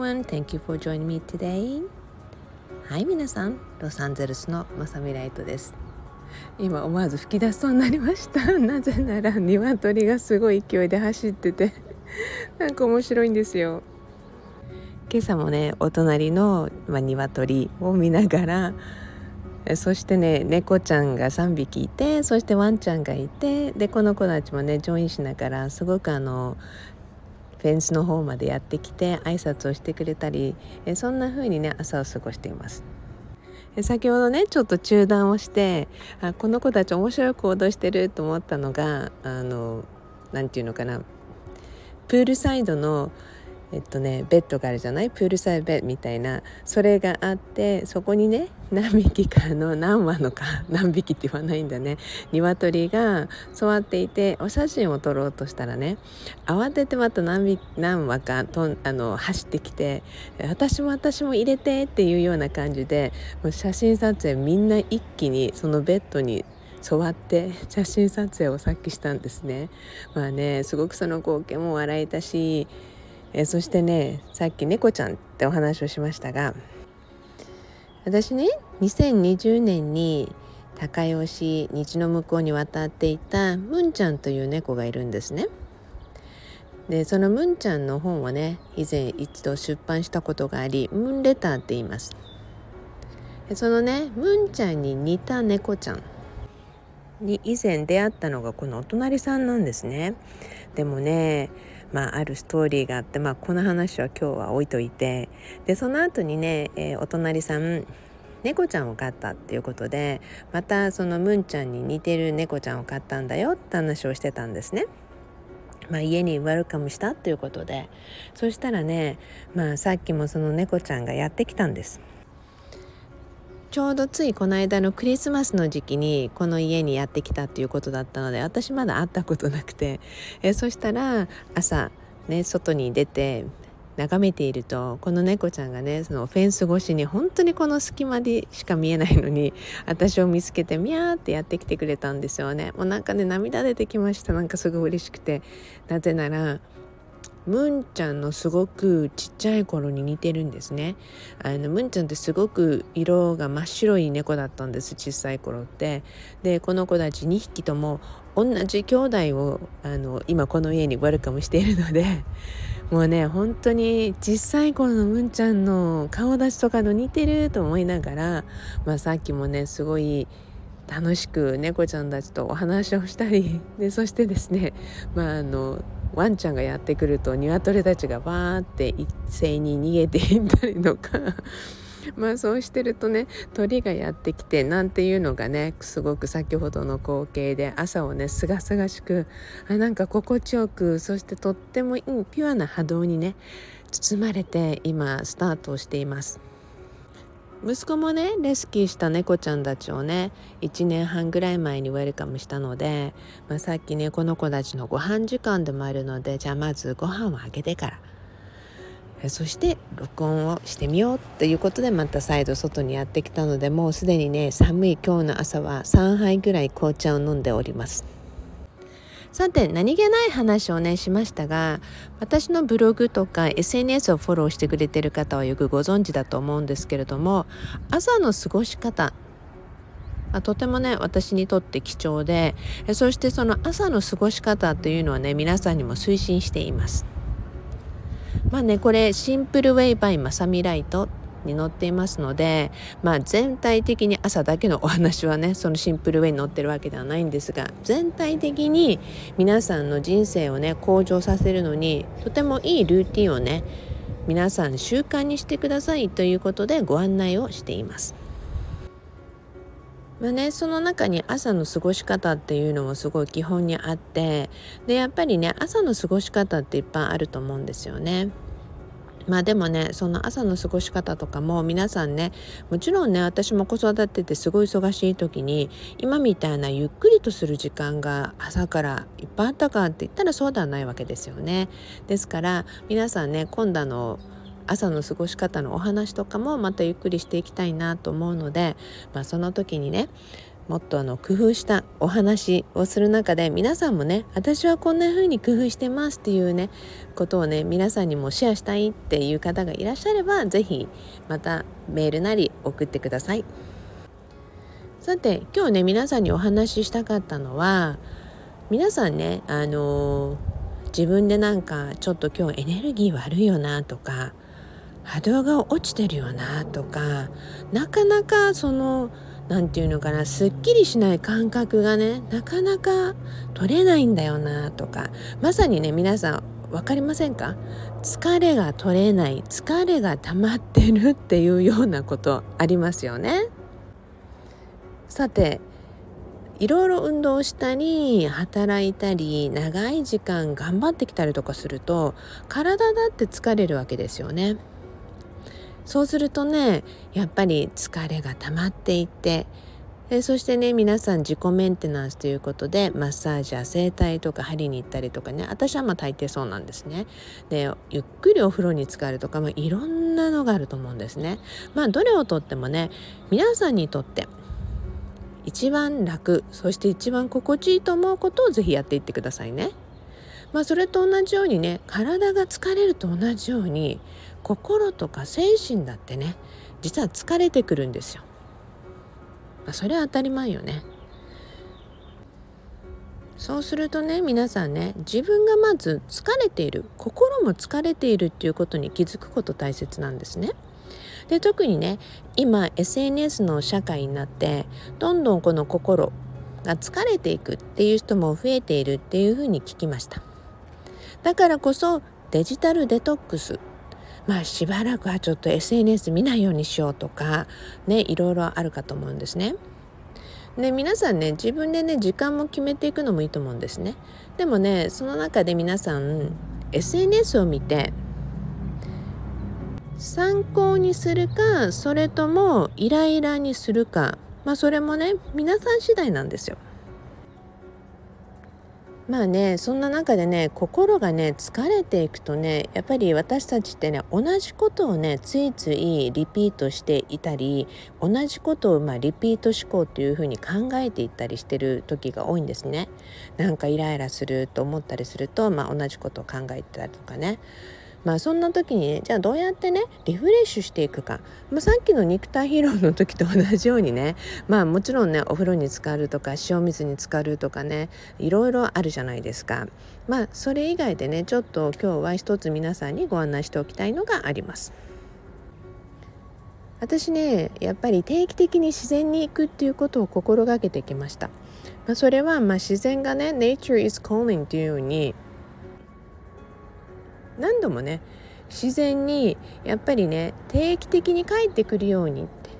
everyone, thank you for joining me today. はい皆さん、ロサンゼルスのまさみライトです。今思わず吹き出しそうになりました。なぜなら鶏がすごい勢いで走ってて。なんか面白いんですよ。今朝もねお隣の、まあ、鶏を見ながらそしてね猫ちゃんが3匹いてそしてワンちゃんがいてでこの子たちもねジョインしながらすごくあのフェンスの方までやってきて挨拶をしてくれたりえそんな風にね朝を過ごしています。先ほどねちょっと中断をしてあこの子たち面白い行動してると思ったのがあの何て言うのかなプールサイドのえっとねベッドがあるじゃない？プールサイベッドみたいな。それがあってそこにね何匹かの何羽のか 何匹って言わないんだね。鶏が座っていてお写真を撮ろうとしたらね慌ててまた何何羽かとあの走ってきて私も私も入れてっていうような感じでもう写真撮影みんな一気にそのベッドに座って写真撮影をさっきしたんですね。まあねすごくその光景も笑えたしえそしてねさっき猫ちゃんってお話をしましたが私ね2020年に高吉日の向こうに渡っていたムンちゃんという猫がいるんですね。でそのムンちゃんの本をね以前一度出版したことがありムンレターって言います。そのねムンちゃんに似た猫ちゃん。に以前出会ったのがこのお隣さんなんですね。でもねまあ、あるストーリーがあって、まあ、この話は今日は置いといてでその後にね、えー、お隣さん猫ちゃんを飼ったっていうことでまたそのムンちゃんに似てる猫ちゃんを飼ったんだよって話をしてたんですね。まあ、家にウェルカムしたっていうことでそしたらね、まあ、さっきもその猫ちゃんがやってきたんです。ちょうどついこの間のクリスマスの時期にこの家にやってきたっていうことだったので私まだ会ったことなくて。えそしたら朝ね外に出て眺めているとこの猫ちゃんがねそのフェンス越しに本当にこの隙間でしか見えないのに私を見つけてミャーってやってきてくれたんですよね。もうなんかね涙出てきました。なんかすごい嬉しくて。なぜならムンちゃんのすごくちっちゃい頃に似てるんですね。あのムンちゃんってすごく色が真っ白い猫だったんです小さい頃って。でこの子たち2匹とも同じ兄弟をあの今この家にウェルカムしているので もうね本当に小さい頃のムンちゃんの顔立ちとかの似てると思いながら、まあ、さっきもねすごい楽しく猫ちゃんたちとお話をしたりでそしてですねまああのワンちゃんがやってくると鶏たちがバーって一斉に逃げていったりとか まあそうしてるとね鳥がやってきてなんていうのがねすごく先ほどの光景で朝をねすがすがしくあなんか心地よくそしてとってもいいピュアな波動にね包まれて今スタートをしています。息子もねレスキューした猫ちゃんたちをね1年半ぐらい前にウェルカムしたので、まあ、さっきねこの子たちのご飯時間でもあるのでじゃあまずご飯をあげてからそして録音をしてみようということでまた再度外にやってきたのでもうすでにね寒い今日の朝は3杯ぐらい紅茶を飲んでおります。さて何気ない話をねしましたが私のブログとか SNS をフォローしてくれてる方はよくご存知だと思うんですけれども朝の過ごし方とてもね私にとって貴重でそしてその朝の過ごし方というのはね皆さんにも推進しています。まあねこれシンプルウェイバイマサミライトに載っていますので、まあ、全体的に朝だけのお話はねそのシンプルウェイに載ってるわけではないんですが全体的に皆さんの人生をね向上させるのにとてもいいルーティンをね皆さん習慣にしてくださいということでご案内をしています。まあね、その中に朝の過ごし方っていうのもすごい基本にあってでやっぱりね朝の過ごし方っていっぱいあると思うんですよね。まあでもねその朝の過ごし方とかも皆さんねもちろんね私も子育ててすごい忙しい時に今みたいなゆっくりとする時間が朝からいっぱいあったかって言ったらそうではないわけですよね。ですから皆さんね今度の朝の過ごし方のお話とかもまたゆっくりしていきたいなと思うので、まあ、その時にねもっとあの工夫したお話をする中で皆さんもね私はこんな風に工夫してますっていうねことをね皆さんにもシェアしたいっていう方がいらっしゃれば是非またメールなり送ってください。さて今日ね皆さんにお話ししたかったのは皆さんねあのー、自分でなんかちょっと今日エネルギー悪いよなとか波動が落ちてるよなとかなかなかその何て言うのかなすっきりしない感覚がねなかなか取れないんだよなとか。まさにね皆さん分かりませんか？疲れが取れない疲れが溜まってるっていうようなことありますよね。さていろいろ運動したり働いたり長い時間頑張ってきたりとかすると体だって疲れるわけですよね。そうするとねやっぱり疲れが溜まっていってえそしてね皆さん自己メンテナンスということでマッサージや整体とか針に行ったりとかね私はまあ大抵そうなんですね。でゆっくりお風呂に浸かるとか、まあ、いろんなのがあると思うんですね。まあどれをとってもね皆さんにとって一番楽そして一番心地いいと思うことをぜひやっていってくださいね。まあそれと同じようにね体が疲れると同じように心とか精神だってね実は疲れてくるんですよ。まあ、それは当たり前よね。そうするとね皆さんね自分がまず疲れている心も疲れているっていうことに気づくこと大切なんですね。で特にね今 SNS の社会になってどんどんこの心が疲れていくっていう人も増えているっていうふうに聞きましただからこそデジタルデトックスまあしばらくはちょっと SNS 見ないようにしようとかねいろいろあるかと思うんですね。で皆さんね自分でね時間も決めていくのもいいと思うんですね。でもねその中で皆さん SNS を見て参考にするかそれともイライラにするかまあそれもね皆さん次第なんですよ。まあねそんな中でね心がね疲れていくとねやっぱり私たちってね同じことをねついついリピートしていたり同じことをまあリピート思考っていうふうに考えていったりしてる時が多いんですね。なんかイライラすると思ったりすると、まあ、同じことを考えてたりとかねまあそんな時にねじゃあどうやってねリフレッシュしていくか、まあ、さっきの肉体疲労の時と同じようにねまあもちろんねお風呂に浸かるとか塩水に浸かるとかねいろいろあるじゃないですかまあそれ以外でねちょっと今日は一つ皆さんにご案内しておきたいのがあります。私ねやっぱり定期的に自然に行くっていうことを心がけてきました。まあ、それはまあ自然がね Nature is calling っていうように何度もね自然にやっぱりね定期的に帰ってくるようにって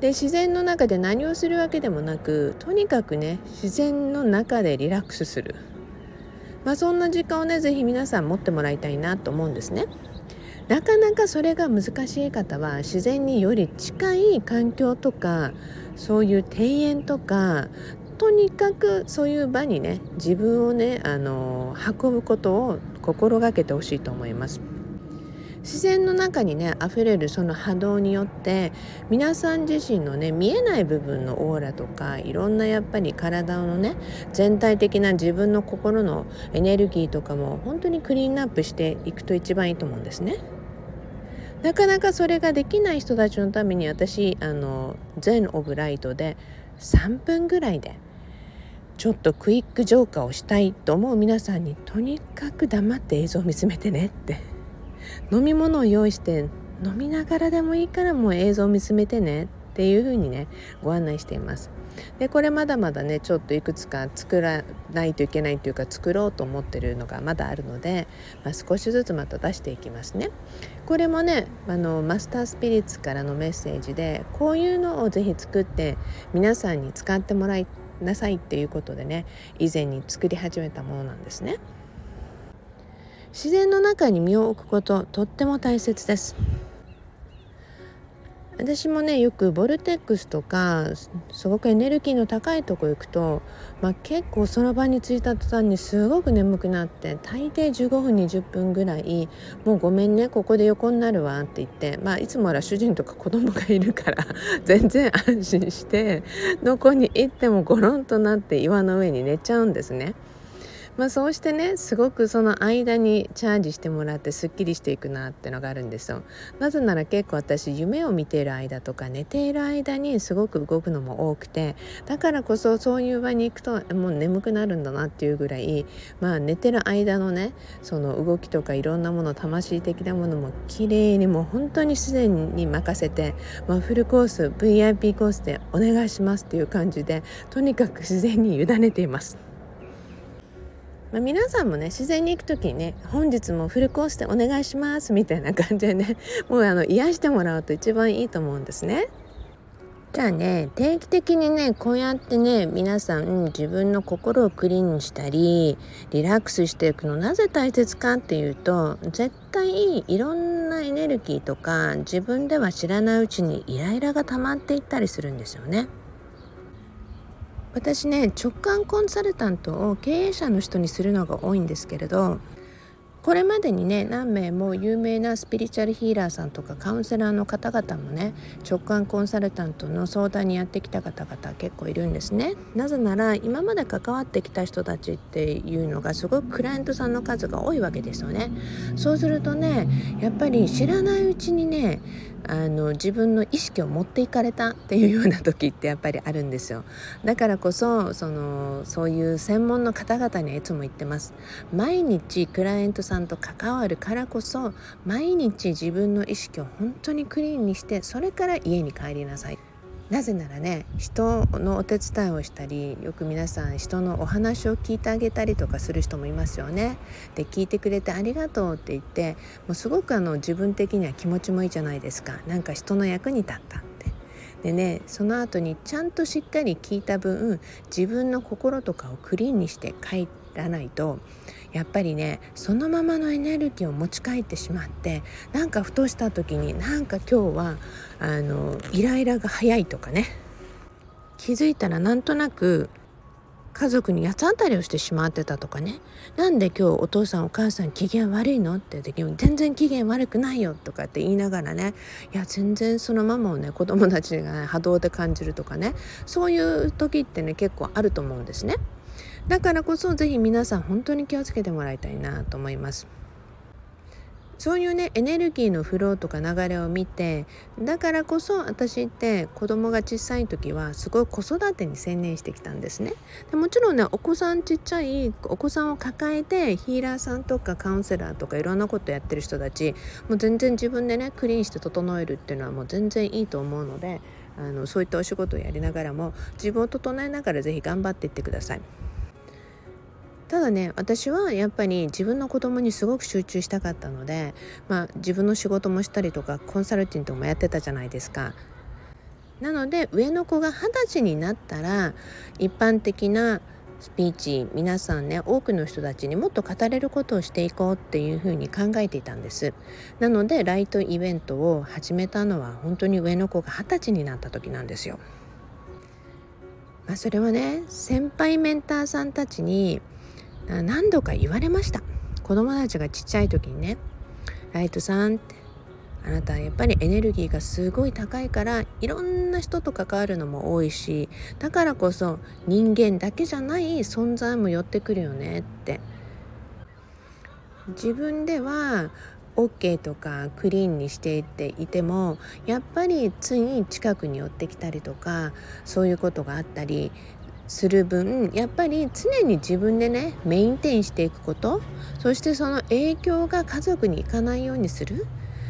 で自然の中で何をするわけでもなくとにかくね自然の中でリラックスするまあそんな時間をね是非皆さん持ってもらいたいなと思うんですね。なかなかそれが難しい方は自然により近い環境とかそういう庭園とかとにかくそういう場にね自分をねあの運ぶことを心がけてほしいと思います。自然の中にね溢れるその波動によって皆さん自身のね見えない部分のオーラとかいろんなやっぱり体のね全体的な自分の心のエネルギーとかも本当にクリーンアップしていくと一番いいと思うんですね。なかなかそれができない人たちのために私あの全オブライトで3分ぐらいでちょっとクイック浄化をしたいと思う皆さんにとにかく黙って映像を見つめてねって飲み物を用意して飲みながらでもいいからもう映像を見つめてねっていうふうにねご案内しています。でこれまだまだねちょっといくつか作らないといけないというか作ろうと思ってるのがまだあるので、まあ、少しずつまた出していきますね。これもねあのマスタースピリッツからのメッセージでこういうのをぜひ作って皆さんに使ってもらいなさいっていうことでね以前に作り始めたものなんですね。自然の中に身を置くこととっても大切です。私もねよくボルテックスとかすごくエネルギーの高いとこ行くと、まあ、結構その場に着いた途端にすごく眠くなって大抵15分20分ぐらい「もうごめんねここで横になるわ」って言って、まあ、いつもは主人とか子供がいるから 全然安心してどこに行ってもゴロンとなって岩の上に寝ちゃうんですね。まあ、そうしてねすごくその間にチャージしてもらってすっきりしていくなってのがあるんですよなぜなら結構私夢を見ている間とか寝ている間にすごく動くのも多くてだからこそそういう場に行くともう眠くなるんだなっていうぐらいまあ寝てる間のねその動きとかいろんなもの魂的なものも綺麗にもう本当に自然に任せて、まあ、フルコース VIP コースでお願いしますっていう感じでとにかく自然に委ねています。まあ、皆さんもね自然に行く時にね本日もフルコースでお願いしますみたいな感じでね もうあの癒してもらうと一番いいと思うんですね。じゃあね定期的にねこうやってね皆さん自分の心をクリーンにしたりリラックスしていくのなぜ大切かっていうと絶対いろんなエネルギーとか自分では知らないうちにイライラが溜まっていったりするんですよね。私ね直感コンサルタントを経営者の人にするのが多いんですけれどこれまでにね何名も有名なスピリチュアルヒーラーさんとかカウンセラーの方々もね直感コンサルタントの相談にやってきた方々結構いるんですね。なぜなら今まで関わってきた人たちっていうのがすごくクライアントさんの数が多いわけですよね。そうするとねやっぱり知らないうちにねあの自分の意識を持っていかれたっていうような時ってやっぱりあるんですよ。だからこそそのそういう専門の方々にはいつも言ってます。毎日クライアントさんさんと関わるからこそ毎日自分の意識を本当にクリーンにしてそれから家に帰りなさいなぜならね人のお手伝いをしたりよく皆さん人のお話を聞いてあげたりとかする人もいますよね。で聞いてくれてありがとうって言ってもうすごくあの自分的には気持ちもいいじゃないですかなんか人の役に立ったって。でねその後にちゃんとしっかり聞いた分自分の心とかをクリーンにして帰らないとやっぱりねそのままのエネルギーを持ち帰ってしまってなんかふとした時になんか今日はあのイライラが早いとかね気づいたらなんとなく家族に八つ当たりをしてしまってたとかねなんで今日お父さんお母さん機嫌悪いの？って時に全然機嫌悪くないよとかって言いながらねいや全然そのままをね子供たちが、ね、波動で感じるとかねそういう時ってね結構あると思うんですね。だからこそぜひ皆さん本当に気をつけてもらいたいなと思います。そういうねエネルギーのフローとか流れを見てだからこそ私って子供が小さい時はすごい子育てに専念してきたんですねでもちろんねお子さんちっちゃいお子さんを抱えてヒーラーさんとかカウンセラーとかいろんなことやってる人たちもう全然自分でねクリーンして整えるっていうのはもう全然いいと思うのであのそういったお仕事をやりながらも自分を整えながら是非頑張っていってください。ただね私はやっぱり自分の子供にすごく集中したかったので、まあ、自分の仕事もしたりとかコンサルティングもやってたじゃないですか。なので上の子が二十歳になったら一般的なスピーチ皆さんね多くの人たちにもっと語れることをしていこうっていうふうに考えていたんですなのでライトイベントを始めたのは本当に上の子が二十歳になった時なんですよ、まあ、それはね先輩メンターさんたちに何度か言われました。子供たちがちっちゃい時にね「ライトさん」って。あなたはやっぱりエネルギーがすごい高いからいろんな人と関わるのも多いしだからこそ人間だけじゃない存在も寄ってくるよねって。自分では OK とかクリーンにしていっていてもやっぱりつい近くに寄ってきたりとかそういうことがあったりする分やっぱり常に自分でねメインテインしていくことそしてその影響が家族にいかないようにする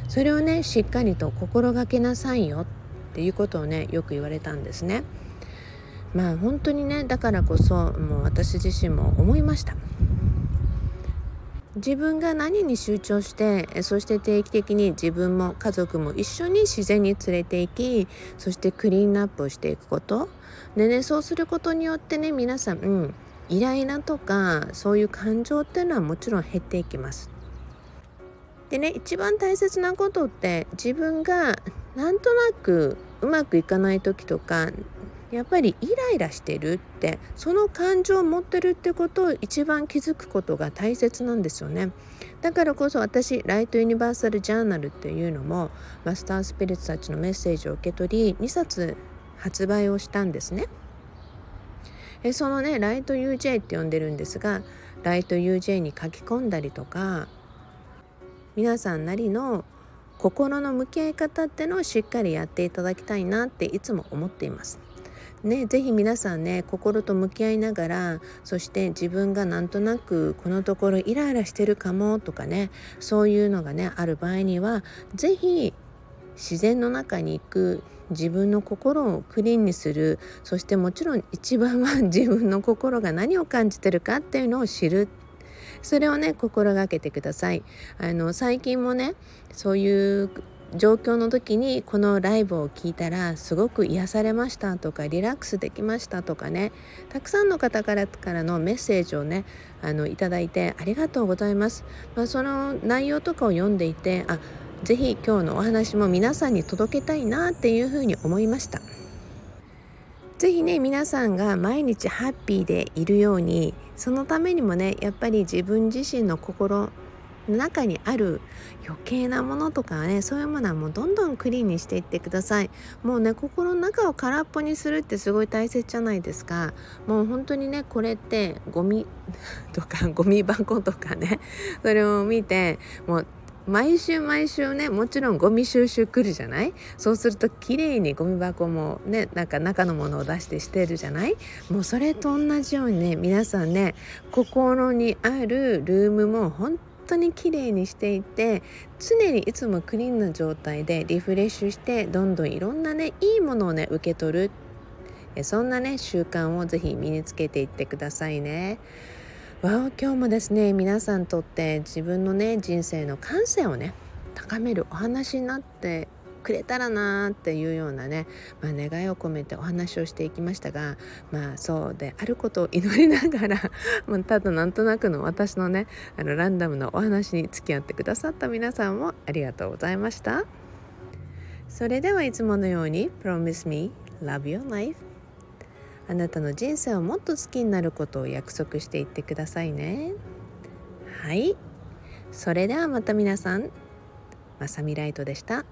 それをねしっかりと心がけなさいよっていうことをねよく言われたんですね。まあ本当にねだからこそもう私自身も思いました。自分が何に集中してそして定期的に自分も家族も一緒に自然に連れて行きそしてクリーンアップをしていくことでねそうすることによってね皆さん、うん、イライラとかそういう感情っていうのはもちろん減っていきます。でね一番大切なことって自分がなんとなくうまくいかない時とかやっぱりイライラしてるってその感情を持ってるってことを一番気づくことが大切なんですよねだからこそ私ライトユニバーサルジャーナルっていうのもマスタースピリッツたちのメッセージを受け取り2冊発売をしたんですねえそのねライト UJ って呼んでるんですがライト UJ に書き込んだりとか皆さんなりの心の向き合い方ってのをしっかりやっていただきたいなっていつも思っています。ね、ぜひ皆さんね心と向き合いながらそして自分がなんとなくこのところイライラしてるかもとかねそういうのがねある場合には是非自然の中に行く自分の心をクリーンにするそしてもちろん一番は 自分の心が何を感じてるかっていうのを知る。それをね心がけてください。あの最近もねそういう状況の時にこのライブを聞いたらすごく癒されましたとかリラックスできましたとかねたくさんの方からからのメッセージをねあのいただいてありがとうございます、まあ、その内容とかを読んでいてあぜひ今日のお話も皆さんに届けたいなっていうふうに思いました。ぜひね皆さんが毎日ハッピーでいるようにそのためにもねやっぱり自分自身の心中にある余計なものとかねそういうものはもうどんどんクリーンにしていってください。もうね心の中を空っぽにするってすごい大切じゃないですか。もう本当にねこれってゴミ とかゴミ箱とかね それを見てもう毎週毎週ねもちろんゴミ収集来るじゃない？そうすると綺麗にゴミ箱もねなんか中のものを出してしてるじゃない？もうそれと同じようにね皆さんね心にあるルームも本当に綺麗にしていて常にいつもクリーンな状態でリフレッシュしてどんどんいろんなねいいものをね受け取るそんなね習慣を是非身につけていってくださいね。わ今日もですね皆さんにとって自分のね人生の感性をね高めるお話になってくれたらなっていうようなね、まあ、願いを込めてお話をしていきましたがまあそうであることを祈りながら まただなんとなくの私のねあのランダムなお話に付き合ってくださった皆さんもありがとうございました。それではいつものように Promise me love your life あなたの人生をもっと好きになることを約束していってくださいね。はい。それではまた皆さんまさみライトでした。